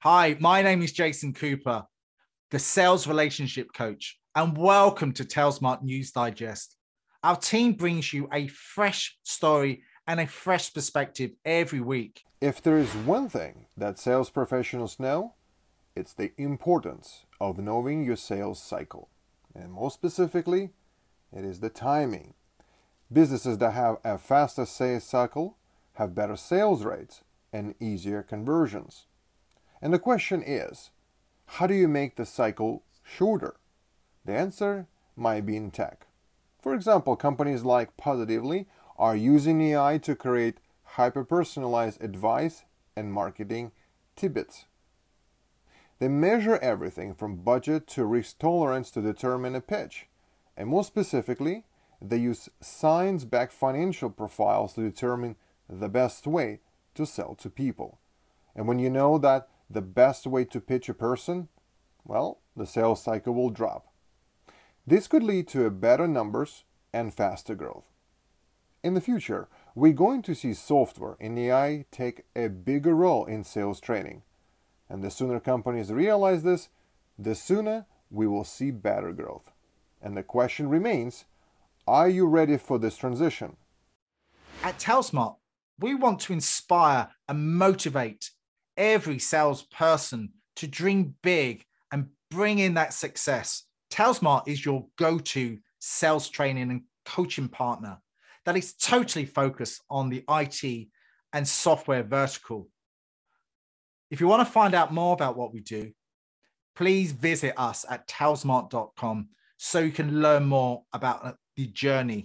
Hi, my name is Jason Cooper, the sales relationship coach, and welcome to Talesmart News Digest. Our team brings you a fresh story and a fresh perspective every week. If there is one thing that sales professionals know, it's the importance of knowing your sales cycle. And more specifically, it is the timing. Businesses that have a faster sales cycle have better sales rates and easier conversions. And the question is, how do you make the cycle shorter? The answer might be in tech. For example, companies like Positively are using AI to create hyper-personalized advice and marketing tidbits. They measure everything from budget to risk tolerance to determine a pitch. And more specifically, they use science backed financial profiles to determine the best way to sell to people. And when you know that the best way to pitch a person, well, the sales cycle will drop. This could lead to better numbers and faster growth. In the future, we're going to see software and AI take a bigger role in sales training. And the sooner companies realize this, the sooner we will see better growth. And the question remains are you ready for this transition? At Talesmart, we want to inspire and motivate every salesperson to dream big and bring in that success. Talesmart is your go to sales training and coaching partner that is totally focused on the IT and software vertical. If you want to find out more about what we do, please visit us at talesmart.com so you can learn more about the journey